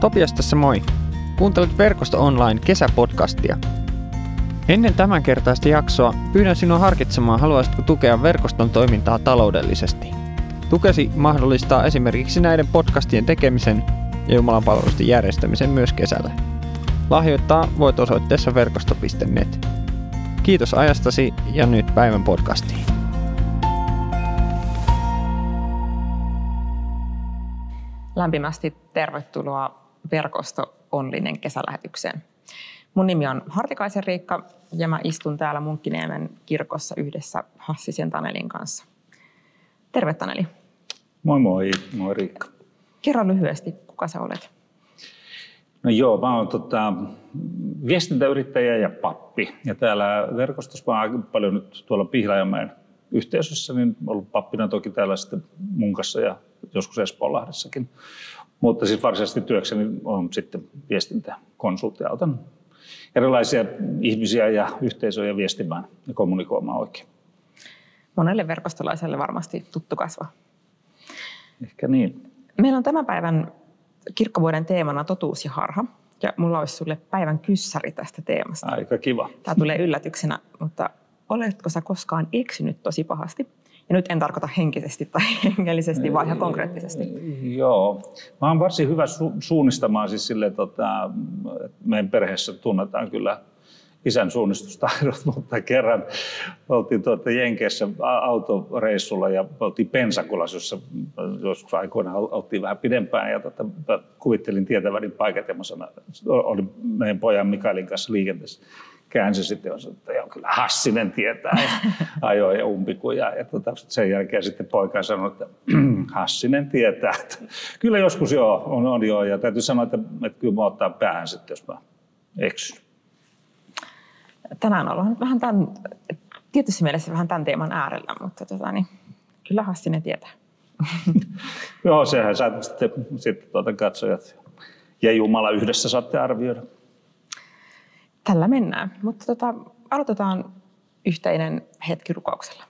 Topias tässä moi. Kuuntelet Verkosto Online kesäpodcastia. Ennen tämän kertaista jaksoa pyydän sinua harkitsemaan, haluaisitko tukea verkoston toimintaa taloudellisesti. Tukesi mahdollistaa esimerkiksi näiden podcastien tekemisen ja Jumalan palvelusten järjestämisen myös kesällä. Lahjoittaa voit osoitteessa verkosto.net. Kiitos ajastasi ja nyt päivän podcastiin. Lämpimästi tervetuloa Verkosto Onlinen kesälähetykseen. Mun nimi on Hartikaisen Riikka ja mä istun täällä Munkkiniemen kirkossa yhdessä Hassisen Tanelin kanssa. Terve Taneli. Moi moi, moi Riikka. Kerro lyhyesti, kuka sä olet? No joo, mä oon tota, viestintäyrittäjä ja pappi. Ja täällä verkostossa mä oon paljon nyt tuolla Pihlajamäen yhteisössä, niin ollut pappina toki täällä sitten Munkassa ja joskus Espoonlahdessakin. Mutta siis varsinaisesti työkseni on sitten viestintäkonsultti. Autan erilaisia ihmisiä ja yhteisöjä viestimään ja kommunikoimaan oikein. Monelle verkostolaiselle varmasti tuttu kasva. Ehkä niin. Meillä on tämän päivän kirkkovuoden teemana totuus ja harha. Ja mulla olisi sulle päivän kyssäri tästä teemasta. Aika kiva. Tämä tulee yllätyksenä, mutta oletko sä koskaan eksynyt tosi pahasti? Ja nyt en tarkoita henkisesti tai hengellisesti, vaan ihan konkreettisesti. Joo. Mä oon varsin hyvä su- suunnistamaan siis sille, tota, meidän perheessä tunnetaan kyllä isän suunnistustaidot, mutta kerran oltiin tuota Jenkeissä autoreissulla ja oltiin Pensakulassa, jossa joskus aikoina oltiin vähän pidempään ja tuota, kuvittelin tietäväni paikat ja mä sanoin, olin meidän pojan Mikaelin kanssa liikenteessä käänsi sitten sanoi, että joo, kyllä Hassinen tietää ja ajoi ja umpikuja. Ja tuota, sen jälkeen sitten poika sanoi, että Hassinen tietää. Että kyllä joskus joo, on, on joo. Ja täytyy sanoa, että, että kyllä mä ottaa päähän sitten, jos mä eksyn. Tänään ollaan vähän tämän, tietysti mielessä vähän tämän teeman äärellä, mutta tota, niin, kyllä Hassinen tietää. joo, sehän sä sitten, sitten tuota katsojat ja Jumala yhdessä saatte arvioida. Tällä mennään, mutta tota, aloitetaan yhteinen hetki rukouksella.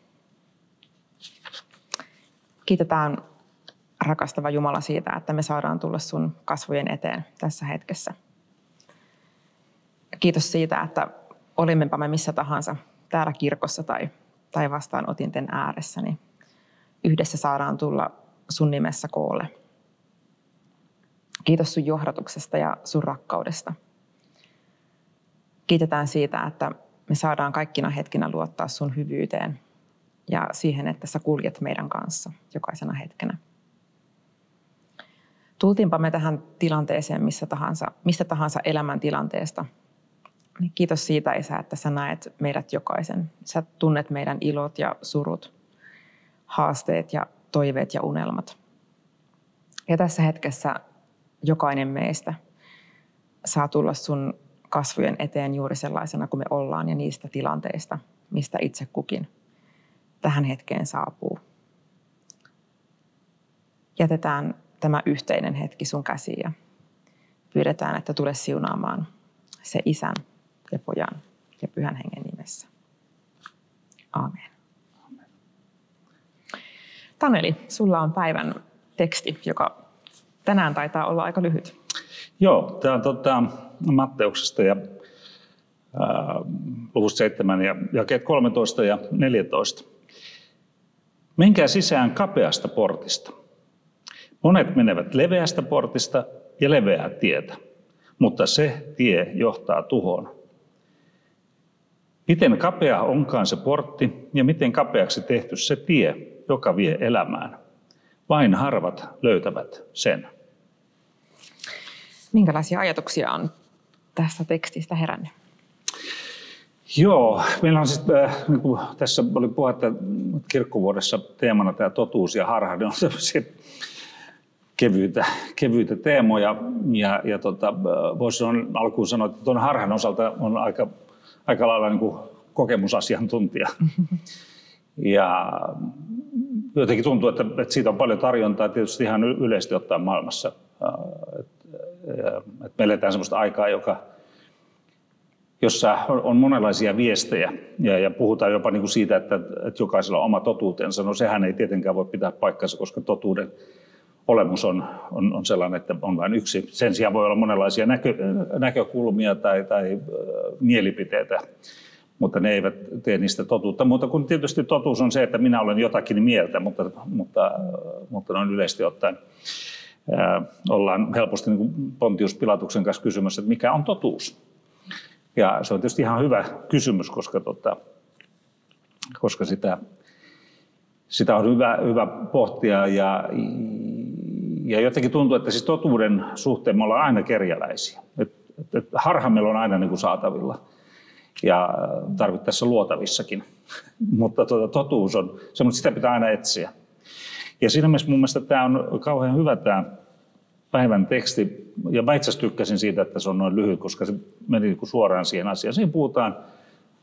Kiitetään rakastava Jumala siitä, että me saadaan tulla sun kasvojen eteen tässä hetkessä. Kiitos siitä, että olimmepa me missä tahansa täällä kirkossa tai, tai vastaanotinten ääressä, niin yhdessä saadaan tulla sun nimessä koolle. Kiitos sun johdatuksesta ja sun rakkaudesta – kiitetään siitä, että me saadaan kaikkina hetkinä luottaa sun hyvyyteen ja siihen, että sä kuljet meidän kanssa jokaisena hetkenä. Tultiinpa me tähän tilanteeseen missä tahansa, mistä tahansa elämäntilanteesta. Niin kiitos siitä, Isä, että sä näet meidät jokaisen. Sä tunnet meidän ilot ja surut, haasteet ja toiveet ja unelmat. Ja tässä hetkessä jokainen meistä saa tulla sun kasvojen eteen juuri sellaisena kuin me ollaan ja niistä tilanteista, mistä itse kukin tähän hetkeen saapuu. Jätetään tämä yhteinen hetki sun käsiin ja pyydetään, että tule siunaamaan se isän ja pojan ja pyhän hengen nimessä. Aamen. Taneli, sulla on päivän teksti, joka tänään taitaa olla aika lyhyt. Joo, tämä on tota, Matteuksesta ja ää, luvusta 7 ja jakeet 13 ja 14. Menkää sisään kapeasta portista. Monet menevät leveästä portista ja leveää tietä, mutta se tie johtaa tuhoon. Miten kapea onkaan se portti ja miten kapeaksi tehty se tie, joka vie elämään. Vain harvat löytävät sen. Minkälaisia ajatuksia on tästä tekstistä herännyt? Joo, meillä on sitten, äh, niin kuin tässä oli puhetta kirkkovuodessa teemana tämä totuus ja harha, ne on sellaisia kevyitä, kevyitä teemoja. Ja, ja tota, äh, voisi alkuun sanoa, että tuon harhan osalta on aika, aika lailla niin kuin kokemusasiantuntija. Ja jotenkin tuntuu, että, että siitä on paljon tarjontaa tietysti ihan yleisesti ottaen maailmassa. Että me eletään sellaista aikaa, joka, jossa on monenlaisia viestejä ja, ja puhutaan jopa niin kuin siitä, että, että jokaisella on oma totuutensa. No sehän ei tietenkään voi pitää paikkansa, koska totuuden olemus on, on, on sellainen, että on vain yksi. Sen sijaan voi olla monenlaisia näkö, näkökulmia tai, tai mielipiteitä, mutta ne eivät tee niistä totuutta. Mutta kun tietysti totuus on se, että minä olen jotakin mieltä, mutta, mutta, mutta noin yleisesti ottaen ollaan helposti niin kuin Pontius Pilatuksen kanssa kysymässä, että mikä on totuus. Ja se on tietysti ihan hyvä kysymys, koska, tota, koska sitä, sitä on hyvä, hyvä pohtia ja, ja jotenkin tuntuu, että siis totuuden suhteen me ollaan aina kerjäläisiä. Et, et, et harha meillä on aina niin kuin saatavilla ja tarvittaessa luotavissakin. Mutta tuota, totuus on semmoista, sitä pitää aina etsiä. Ja siinä mielessä mun mielestä tämä on kauhean hyvä tämä päivän teksti. Ja mä itse tykkäsin siitä, että se on noin lyhyt, koska se meni niin suoraan siihen asiaan. Siinä puhutaan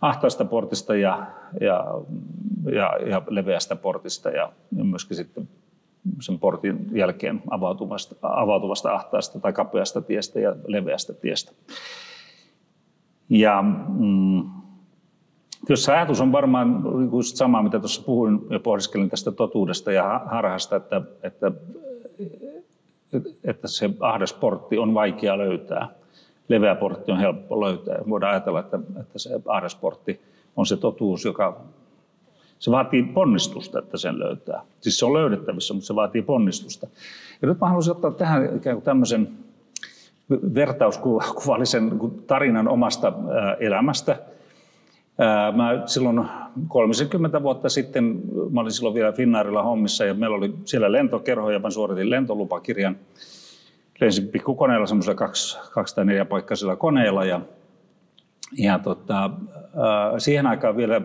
ahtaasta portista ja, ja, ja, ja leveästä portista ja, ja myöskin sitten sen portin jälkeen avautuvasta, avautuvasta ahtaasta tai kapeasta tiestä ja leveästä tiestä. Ja mm, jos ajatus on varmaan sama, mitä tuossa puhuin ja pohdiskelin tästä totuudesta ja harhasta, että, että, että se ahdas portti on vaikea löytää. Leveä portti on helppo löytää. Voidaan ajatella, että, että se ahdas portti on se totuus, joka se vaatii ponnistusta, että sen löytää. Siis se on löydettävissä, mutta se vaatii ponnistusta. Ja nyt mä haluaisin ottaa tähän ikään kuin tämmöisen vertauskuvallisen tarinan omasta elämästä. Mä silloin 30 vuotta sitten, mä olin silloin vielä Finnairilla hommissa ja meillä oli siellä lentokerho ja mä suoritin lentolupakirjan. Lensin pikkukoneella semmoisella kaksi, kaksi tai neljä paikkaisella koneella ja, ja tota, siihen aikaan vielä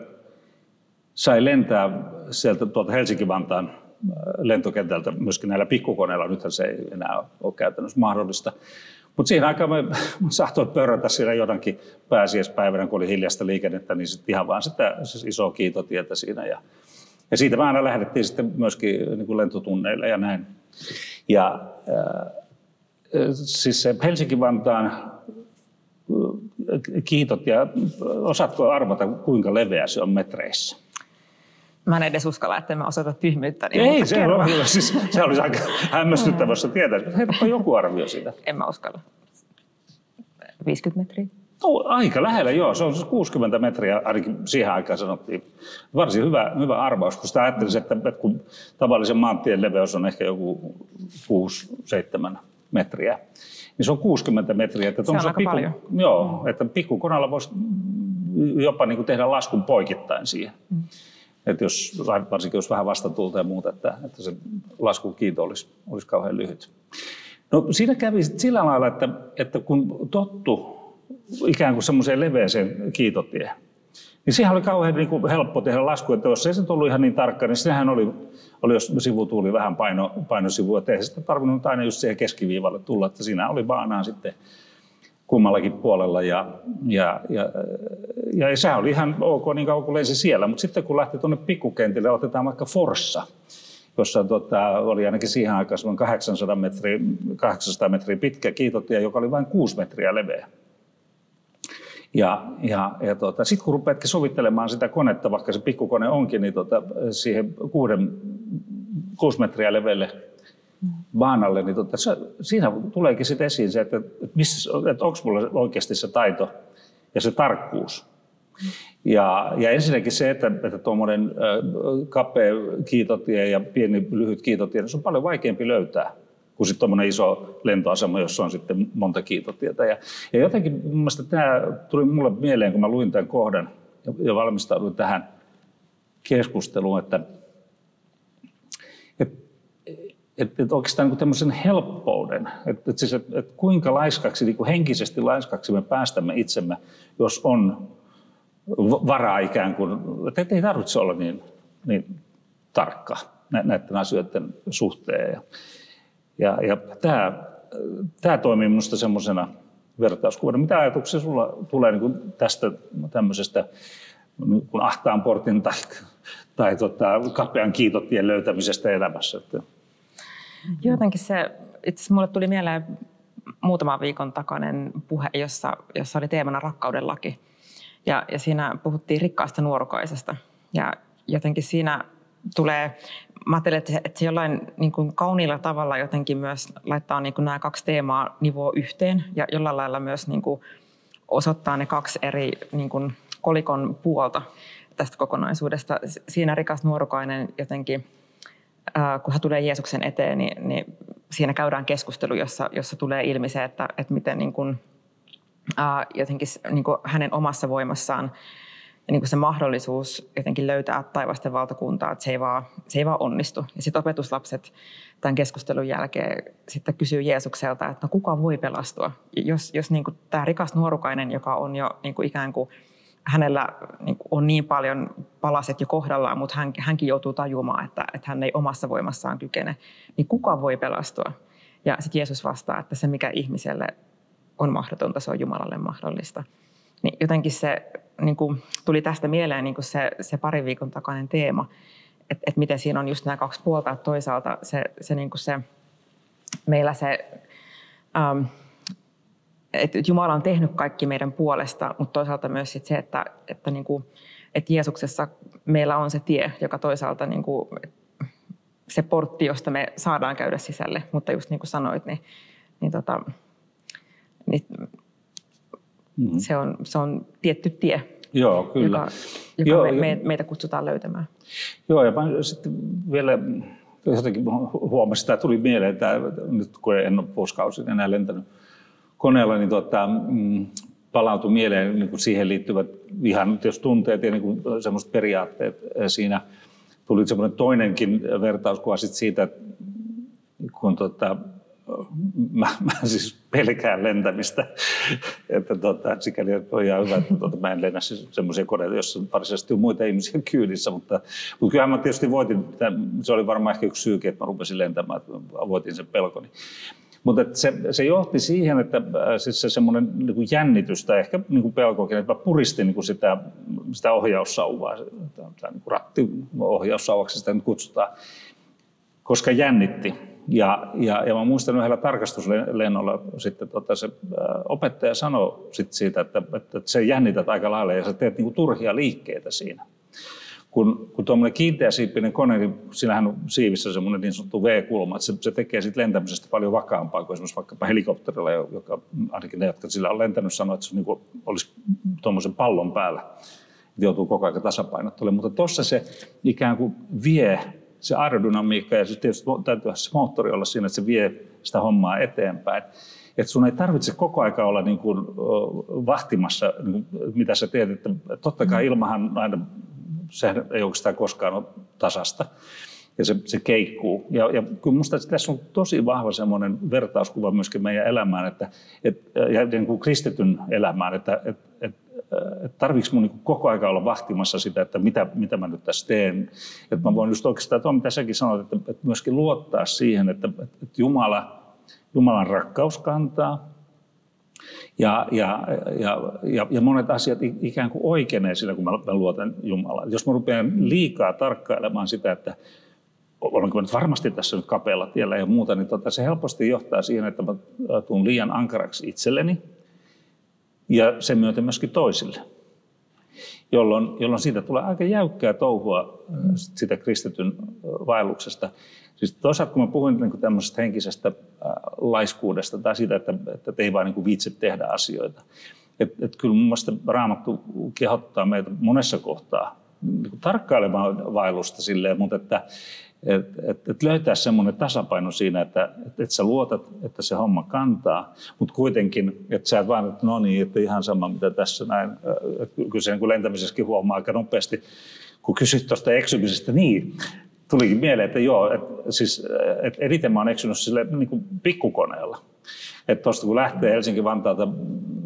sai lentää sieltä tuolta Helsinki-Vantaan lentokentältä myöskin näillä pikkukoneilla. Nythän se ei enää ole käytännössä mahdollista. Mutta siihen aikaan me saatoin pörrätä siinä jotakin pääsiäispäivänä, kun oli hiljasta liikennettä, niin sitten ihan vaan sitä siis isoa kiitotietä siinä. Ja, ja siitä me aina lähdettiin sitten myöskin niin kuin lentotunneille ja näin. Ja äh, siis se Helsinki-Vantaan kiitot ja osaatko arvata, kuinka leveä se on metreissä? Mä en edes uskalla, että mä osoita tyhmyyttä. Niin Ei, se, on, siis, se olisi aika hämmästyttävä, jos tietäisi. Mutta joku arvio siitä. En mä uskalla. 50 metriä. No, aika lähellä, joo. Se on 60 metriä, ainakin siihen aikaan sanottiin. Varsin hyvä, hyvä arvaus, kun sitä ajattelisin, että, että kun tavallisen maantien leveys on ehkä joku 6-7 metriä, niin se on 60 metriä. Että se on aika pikku, paljon. Joo, että pikkukoneella voisi jopa niin kuin tehdä laskun poikittain siihen. Mm. Että jos, varsinkin jos vähän vastatulta ja muuta, että, että se laskun kiito olisi, olisi kauhean lyhyt. No siinä kävi sillä lailla, että, että kun tottu ikään kuin semmoiseen leveäseen kiitotie, niin siihen oli kauhean niin kuin helppo tehdä lasku, että jos ei se ollut ihan niin tarkka, niin sehän oli, oli jos sivu tuli vähän paino, painosivu, että ei sitä tarvinnut aina just siihen keskiviivalle tulla, että siinä oli baanaan sitten kummallakin puolella ja, ja, ja, ja, ja sehän oli ihan ok niin kauan kuin lensi siellä, mutta sitten kun lähti tuonne pikkukentille, otetaan vaikka Forssa, jossa tota, oli ainakin siihen aikaan 800 metriä, 800 metriä pitkä kiitotie, joka oli vain 6 metriä leveä. Ja, ja, ja tota, sitten kun rupeatkin sovittelemaan sitä konetta, vaikka se pikkukone onkin, niin tota, siihen kuuden, kuusi metriä leveelle baanalle, niin tota, se, siinä tuleekin sitten esiin se, että, että, missä, että onko minulla oikeasti se taito ja se tarkkuus. Ja, ja ensinnäkin se, että, että tuommoinen kapea kiitotie ja pieni lyhyt kiitotie, niin se on paljon vaikeampi löytää kuin sitten tuommoinen iso lentoasema, jossa on sitten monta kiitotietä. Ja, ja jotenkin mun mielestä tämä tuli mulle mieleen, kun mä luin tämän kohdan ja, ja valmistauduin tähän keskusteluun, että, että, että oikeastaan niin tämmöisen helppouden, että, että, siis, että, että kuinka laiskaksi, niin kuin henkisesti laiskaksi me päästämme itsemme, jos on varaa ikään kuin, että ei tarvitse olla niin, niin tarkka näiden asioiden suhteen. Ja, ja, ja tämä, tämä toimii minusta semmoisena vertauskuvana. Mitä ajatuksia sulla tulee niin kuin tästä tämmöisestä niin kuin ahtaan portin tai, tai tota, kapean kiitotien löytämisestä elämässä? Että... Jotenkin se, itse mulle tuli mieleen muutaman viikon takainen puhe, jossa, jossa oli teemana rakkauden laki. Ja, ja siinä puhuttiin rikkaasta nuorukaisesta. Ja jotenkin siinä tulee mä ajattelen, että se, että se jollain niin kuin kauniilla tavalla jotenkin myös laittaa niin kuin nämä kaksi teemaa nivoa yhteen ja jollain lailla myös niin kuin osoittaa ne kaksi eri niin kuin kolikon puolta tästä kokonaisuudesta. Siinä rikas nuorukainen jotenkin, kun hän tulee Jeesuksen eteen, niin, niin siinä käydään keskustelu, jossa, jossa tulee ilmi se, että, että miten niin kuin, jotenkin niin kuin hänen omassa voimassaan niin kuin se mahdollisuus jotenkin löytää taivasten valtakuntaa, että se ei vaan, se ei vaan onnistu. Ja sitten opetuslapset tämän keskustelun jälkeen sitten kysyy Jeesukselta, että no kuka voi pelastua? Jos, jos niin kuin tämä rikas nuorukainen, joka on jo niin kuin ikään kuin hänellä niin on niin paljon palaset jo kohdallaan, mutta hän, hänkin joutuu tajumaan, että, että hän ei omassa voimassaan kykene, niin kuka voi pelastua? Ja sitten Jeesus vastaa, että se mikä ihmiselle on mahdotonta, se on Jumalalle mahdollista. Niin jotenkin se niin kuin, tuli tästä mieleen niin kuin se, se parin viikon takainen teema, että et miten siinä on just nämä kaksi puolta, että toisaalta se, se, niin kuin se meillä se, ähm, että Jumala on tehnyt kaikki meidän puolesta, mutta toisaalta myös sit se, että, että, niin kuin, että Jeesuksessa meillä on se tie, joka toisaalta niin kuin, se portti, josta me saadaan käydä sisälle, mutta just niin kuin sanoit, niin, niin, tota, niin mm-hmm. se, on, se on tietty tie, Joo, kyllä. joka, joka Joo, me, me, meitä kutsutaan löytämään. Joo, ja sitten vielä jotenkin huomasin, että tuli mieleen, että nyt kun en ole vuosikausi enää lentänyt koneella, niin tuota, mm, palautui mieleen niin kuin siihen liittyvät ihan jos tunteet ja niin kuin semmoiset periaatteet siinä. Tuli semmoinen toinenkin vertauskuva siitä, että kun tuota, mä, mä siis pelkään lentämistä. että tota, sikäli on ihan hyvä, että tota, mä en lennä siis semmoisia koneita, joissa varsinaisesti on muita ihmisiä kyydissä. Mutta, mutta kyllähän mä tietysti voitin, se oli varmaan ehkä yksi syykin, että mä rupesin lentämään, että mä voitin sen pelkoni. Mutta se, se johti siihen, että siis se semmoinen niin jännitys tai ehkä niin pelkokin, että mä puristin niin sitä, sitä ohjaussauvaa, tai niin rattiohjaussauvaksi sitä nyt kutsutaan, koska jännitti. Ja, ja, ja mä muistan yhdellä tarkastuslennolla sitten tota se opettaja sanoi sit siitä, että, että se jännität aika lailla ja sä teet niinku turhia liikkeitä siinä. Kun, kun tuommoinen kiinteäsiippinen kone, niin siinähän on siivissä semmoinen niin sanottu V-kulma, että se, se tekee sitten lentämisestä paljon vakaampaa kuin esimerkiksi vaikkapa helikopterilla, joka ainakin ne, jotka sillä on lentänyt, sanoo, että se niin kuin olisi tuommoisen pallon päällä. Että joutuu koko ajan tasapainottelemaan. Mutta tuossa se ikään kuin vie se aerodynamiikka ja sitten tietysti täytyy se moottori olla siinä, että se vie sitä hommaa eteenpäin. Että sun ei tarvitse koko aika olla niin kuin vahtimassa, niin kuin mitä sä teet. Että totta kai ilmahan aina, se ei oikeastaan koskaan ole tasasta ja se, se keikkuu. Ja, ja kyllä minusta tässä on tosi vahva semmoinen vertauskuva myöskin meidän elämään että, et, ja niin kuin kristityn elämään, että et, et, että tarviiko mun niin koko aika olla vahtimassa sitä, että mitä, mitä mä nyt tässä teen. Että mä voin just oikeastaan tuo, mitä säkin sanoit, että, että myöskin luottaa siihen, että, että Jumala, Jumalan rakkaus kantaa, ja, ja, ja, ja, ja monet asiat ikään kuin oikeenee sillä, kun mä, mä luotan Jumalaan. Jos mä rupean liikaa tarkkailemaan sitä, että olenko nyt varmasti tässä nyt kapealla tiellä ja muuta, niin tota, se helposti johtaa siihen, että mä tuun liian ankaraksi itselleni – ja sen myötä myöskin toisille. Jolloin, jolloin siitä tulee aika jäykkää touhua sitä kristityn vaelluksesta. Siis toisaalta kun mä puhuin niin tämmöisestä henkisestä laiskuudesta tai siitä, että, että ei vaan niin viitse tehdä asioita. Et, et kyllä mun mielestä Raamattu kehottaa meitä monessa kohtaa niin tarkkailemaan vaellusta silleen, mutta että, että et, et löytää semmoinen tasapaino siinä, että et, et sä luotat, että se homma kantaa, mutta kuitenkin, että sä et vaan, että no niin, että ihan sama mitä tässä näin. Kyllä se niin lentämisessäkin huomaa aika nopeasti, kun kysyt tuosta eksymisestä, niin tulikin mieleen, että joo, että siis, että eniten mä oon eksynyt sille niin kuin pikkukoneella. Että tuosta kun lähtee Helsinki-Vantaalta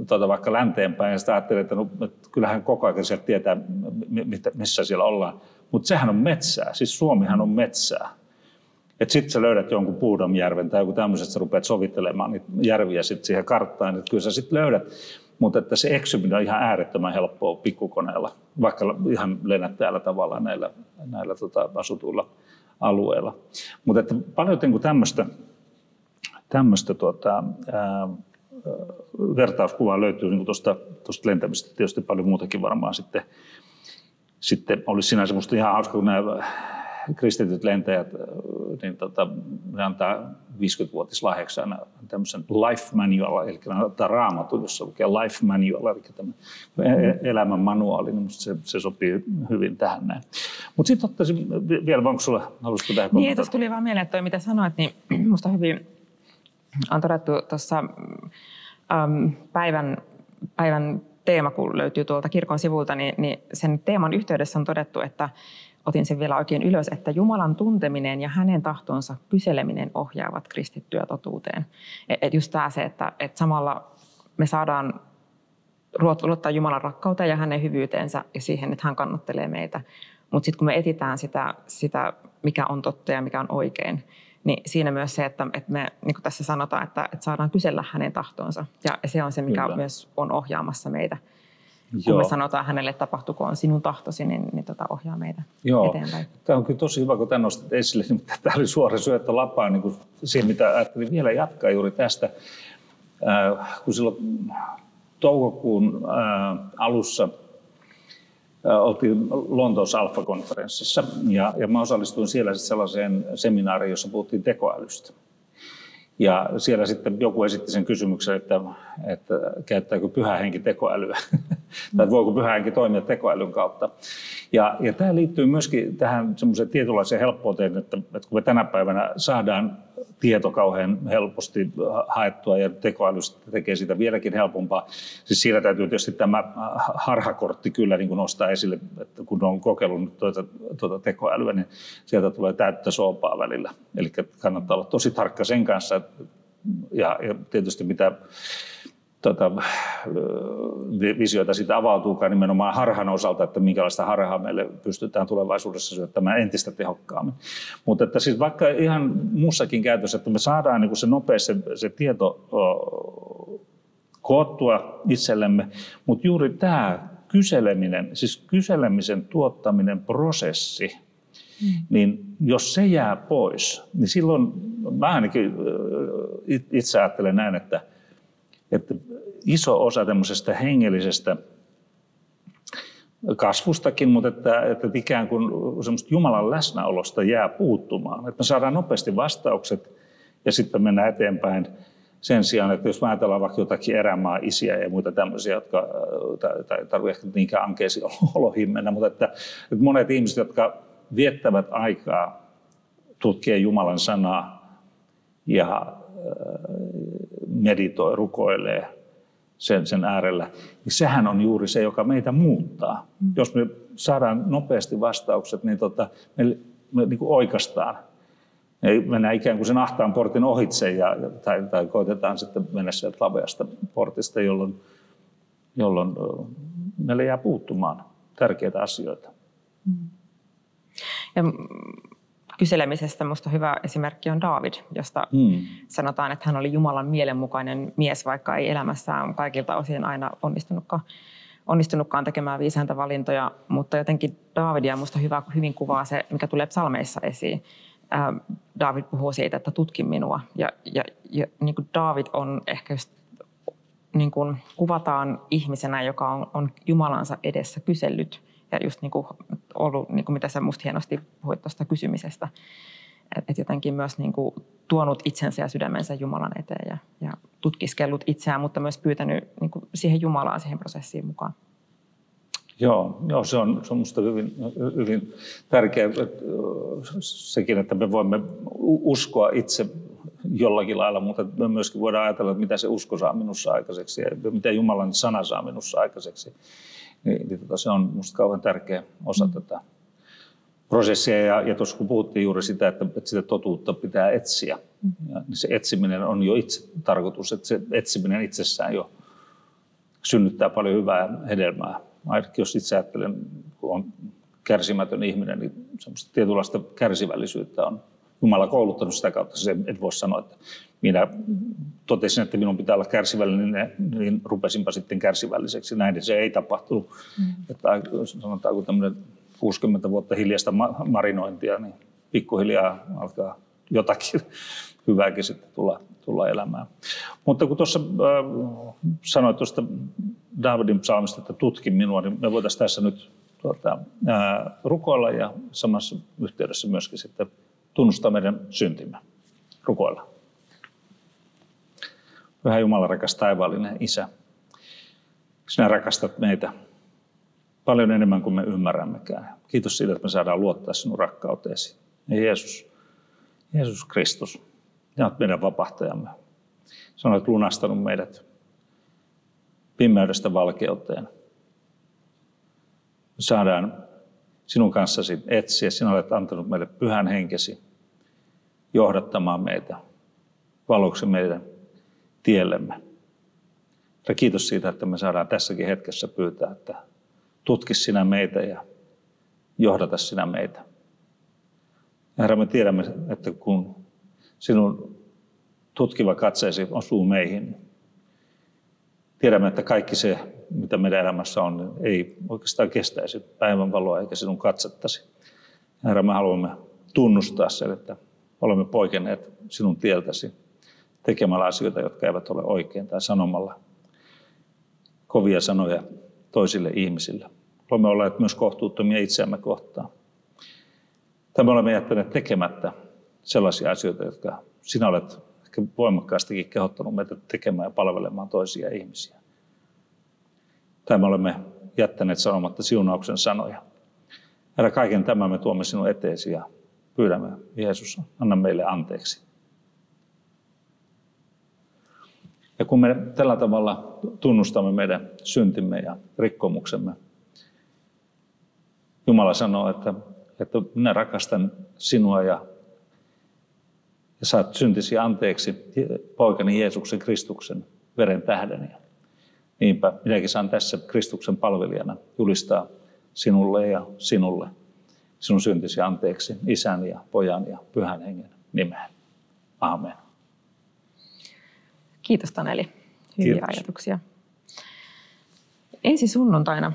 tuota, vaikka länteenpäin ja sitä ajattelee, että, no, että kyllähän koko ajan sieltä tietää, missä siellä ollaan. Mutta sehän on metsää, siis Suomihan on metsää. Että sitten sä löydät jonkun Puudomjärven tai joku tämmöiset, sä rupeat sovittelemaan niitä järviä sitten siihen karttaan, että kyllä sä sitten löydät. Mutta että se eksyminen on ihan äärettömän helppoa pikkukoneella, vaikka ihan lennät täällä tavalla näillä, näillä tota, asutuilla alueilla. Mutta että paljon tämmöistä tämmöistä tuota, ää, vertauskuvaa löytyy niin tuosta lentämistä. Tietysti paljon muutakin varmaan sitten, sitten olisi sinänsä musta ihan hauska, kun nämä kristityt lentäjät, niin tota, ne antaa 50-vuotislahjaksi aina tämmöisen life manual, eli ne ottaa raamatun, jossa lukee life manual, eli tämmöinen e-, elämän manuaali, niin se, se sopii hyvin tähän näin. Mutta sitten ottaisin vielä, onko sulla, haluaisitko tähän Niin, tuossa tuli vaan mieleen, että toi, mitä sanoit, niin musta hyvin on todettu tuossa ähm, päivän, päivän teema, kun löytyy tuolta kirkon sivulta, niin, niin sen teeman yhteydessä on todettu, että otin sen vielä oikein ylös, että Jumalan tunteminen ja hänen tahtonsa kyseleminen ohjaavat kristittyä totuuteen. Et, just tämä se, että et samalla me saadaan luottaa Jumalan rakkauteen ja hänen hyvyyteensä ja siihen, että hän kannattelee meitä. Mutta sitten kun me etitään sitä, sitä, mikä on totta ja mikä on oikein, niin siinä myös se, että, että me, niin kuin tässä sanotaan, että, että saadaan kysellä hänen tahtonsa. Ja se on se, mikä Kyllä. myös on ohjaamassa meitä. Kun Joo. me sanotaan hänelle, tapahtukoon sinun tahtosi, niin, niin tota ohjaa meitä Joo. eteenpäin. Tämä on kyllä tosi hyvä, kun tämän nostat esille. Niin tämä oli suora syöttö lapaan niin kuin siihen, mitä ajattelin vielä jatkaa juuri tästä. Äh, kun silloin toukokuun äh, alussa – oltiin Lontoossa Alfa-konferenssissa ja, ja mä osallistuin siellä sellaiseen seminaariin, jossa puhuttiin tekoälystä. Ja siellä sitten joku esitti sen kysymyksen, että, että käyttääkö pyhä henki tekoälyä, tai voiko pyhä henki toimia tekoälyn kautta. Ja, ja tämä liittyy myöskin tähän semmoiseen tietynlaiseen helppouteen, että, että kun me tänä päivänä saadaan tieto kauhean helposti haettua ja tekoäly tekee siitä vieläkin helpompaa. Siis siinä täytyy tietysti tämä harhakortti kyllä niin kuin nostaa esille, että kun on kokeillut tuota, tuota tekoälyä, niin sieltä tulee täyttä soopaa välillä. Eli kannattaa olla tosi tarkka sen kanssa ja, ja tietysti mitä tota, visioita siitä avautuukaan nimenomaan harhan osalta, että minkälaista harhaa meille pystytään tulevaisuudessa syöttämään entistä tehokkaammin. Mutta että siis vaikka ihan muussakin käytössä, että me saadaan niin se nopeasti se, se tieto koottua itsellemme, mutta juuri tämä kyseleminen, siis kyselemisen tuottaminen prosessi, mm. niin jos se jää pois, niin silloin mä ainakin itse ajattelen näin, että – että iso osa tämmöisestä hengellisestä kasvustakin, mutta että, että ikään kuin semmoista Jumalan läsnäolosta jää puuttumaan. Että me saadaan nopeasti vastaukset ja sitten mennään eteenpäin sen sijaan, että jos ajatellaan vaikka jotakin erämaa isiä ja muita tämmöisiä, jotka tai tarvitse ehkä niinkään ankeisiin oloihin mennä, mutta että, että monet ihmiset, jotka viettävät aikaa tutkien Jumalan sanaa ja meditoi, rukoilee sen, sen äärellä, niin sehän on juuri se, joka meitä muuttaa. Mm. Jos me saadaan nopeasti vastaukset, niin tota, me, me niin kuin oikastaan. Ei mennä ikään kuin sen ahtaan portin ohitse ja, tai, tai koitetaan sitten mennä sieltä laveasta portista, jolloin, jolloin meille jää puuttumaan tärkeitä asioita. Mm. Ja kyselemisestä minusta hyvä esimerkki on David, josta hmm. sanotaan, että hän oli Jumalan mielenmukainen mies, vaikka ei elämässään kaikilta osin aina onnistunutkaan, onnistunutkaan tekemään viisainta valintoja, mutta jotenkin Davidia minusta hyvä, hyvin kuvaa se, mikä tulee psalmeissa esiin. David puhuu siitä, että tutki minua. Ja, ja, ja niin kuin David on ehkä just, niin kuin kuvataan ihmisenä, joka on, on Jumalansa edessä kysellyt – ja just niin kuin ollut, niin kuin mitä sä musta hienosti puhuit tuosta kysymisestä, että et jotenkin myös niin kuin tuonut itsensä ja sydämensä Jumalan eteen ja, ja tutkiskellut itseään, mutta myös pyytänyt niin kuin siihen Jumalaan siihen prosessiin mukaan. Joo, joo se on, se on minusta hyvin, hyvin tärkeää että sekin, että me voimme uskoa itse jollakin lailla, mutta me myöskin voidaan ajatella, että mitä se usko saa minussa aikaiseksi ja mitä Jumalan sana saa minussa aikaiseksi niin, niin tota, se on minusta kauhean tärkeä osa mm. tätä prosessia. Ja, ja tuossa kun puhuttiin juuri sitä, että, että sitä totuutta pitää etsiä, mm. ja, niin se etsiminen on jo itse tarkoitus, että se etsiminen itsessään jo synnyttää paljon hyvää hedelmää. Ainakin jos itse ajattelen, kun on kärsimätön ihminen, niin semmoista tietynlaista kärsivällisyyttä on Jumala kouluttanut sitä kautta. Se et voi sanoa, että minä totesin, että minun pitää olla kärsivällinen, niin rupesinpa sitten kärsivälliseksi. Näin se ei tapahtunut. Mm. Että sanotaanko tämmöinen 60 vuotta hiljaista marinointia, niin pikkuhiljaa alkaa jotakin hyvääkin sitten tulla, tulla elämään. Mutta kun tuossa äh, sanoit tuosta Davidin psalmista, että tutki minua, niin me voitaisiin tässä nyt tuota, ää, rukoilla ja samassa yhteydessä myöskin sitten tunnustaa meidän syntimme. Rukoilla. Pyhä Jumala, rakas taivaallinen Isä, sinä rakastat meitä paljon enemmän kuin me ymmärrämmekään. Kiitos siitä, että me saadaan luottaa sinun rakkauteesi. Ja Jeesus, Jeesus Kristus, sinä olet meidän vapahtajamme. Sinä olet lunastanut meidät pimeydestä valkeuteen. Me saadaan sinun kanssasi etsiä. Sinä olet antanut meille pyhän henkesi johdattamaan meitä valoksi meidän tiellemme. Ja kiitos siitä, että me saadaan tässäkin hetkessä pyytää, että tutkis sinä meitä ja johdata sinä meitä. Herra, me tiedämme, että kun sinun tutkiva katseesi osuu meihin, tiedämme, että kaikki se, mitä meidän elämässä on, ei oikeastaan kestäisi päivänvaloa eikä sinun katsettasi. Herra, me haluamme tunnustaa sen, että olemme poikenneet sinun tieltäsi tekemällä asioita, jotka eivät ole oikein, tai sanomalla kovia sanoja toisille ihmisille. Olemme olleet myös kohtuuttomia itseämme kohtaan. Tai me olemme jättäneet tekemättä sellaisia asioita, jotka sinä olet ehkä voimakkaastikin kehottanut meitä tekemään ja palvelemaan toisia ihmisiä. Tai me olemme jättäneet sanomatta siunauksen sanoja. Herra, kaiken tämän me tuomme sinun eteesi ja pyydämme, Jeesus, anna meille anteeksi. Ja kun me tällä tavalla tunnustamme meidän syntimme ja rikkomuksemme, Jumala sanoo, että, että minä rakastan sinua ja, ja saat syntisi anteeksi poikani Jeesuksen Kristuksen veren tähden. Ja niinpä minäkin saan tässä Kristuksen palvelijana julistaa sinulle ja sinulle sinun syntisi anteeksi isän ja pojan ja pyhän hengen nimeen. Amen. Kiitos Taneli. Hyviä Kiitos. ajatuksia. Ensi sunnuntaina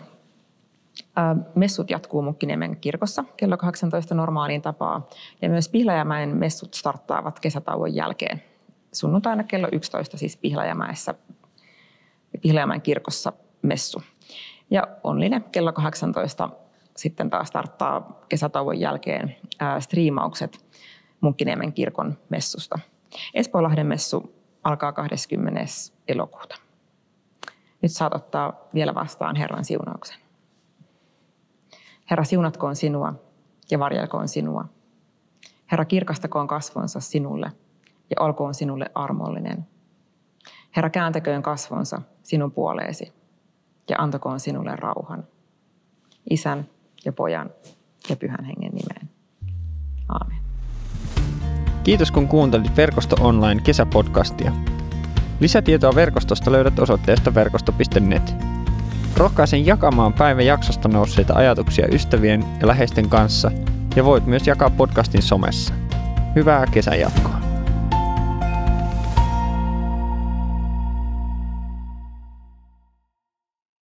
messut jatkuu Munkkiniemen kirkossa kello 18 normaaliin tapaa. Ja myös Pihlajamäen messut starttaavat kesätauon jälkeen. Sunnuntaina kello 11 siis Pihlajamäessä, Pihlajamäen kirkossa messu. Ja Online kello 18 sitten taas starttaa kesätauon jälkeen striimaukset Munkkiniemen kirkon messusta. Espoolahden messu alkaa 20. elokuuta. Nyt saat ottaa vielä vastaan Herran siunauksen. Herra, siunatkoon sinua ja varjelkoon sinua. Herra, kirkastakoon kasvonsa sinulle ja olkoon sinulle armollinen. Herra, kääntäköön kasvonsa sinun puoleesi ja antakoon sinulle rauhan. Isän ja pojan ja pyhän hengen nimeen. Aamen. Kiitos kun kuuntelit Verkosto Online kesäpodcastia. Lisätietoa verkostosta löydät osoitteesta verkosto.net. Rohkaisen jakamaan päivän jaksosta nousseita ajatuksia ystävien ja läheisten kanssa ja voit myös jakaa podcastin somessa. Hyvää kesän jatkoa.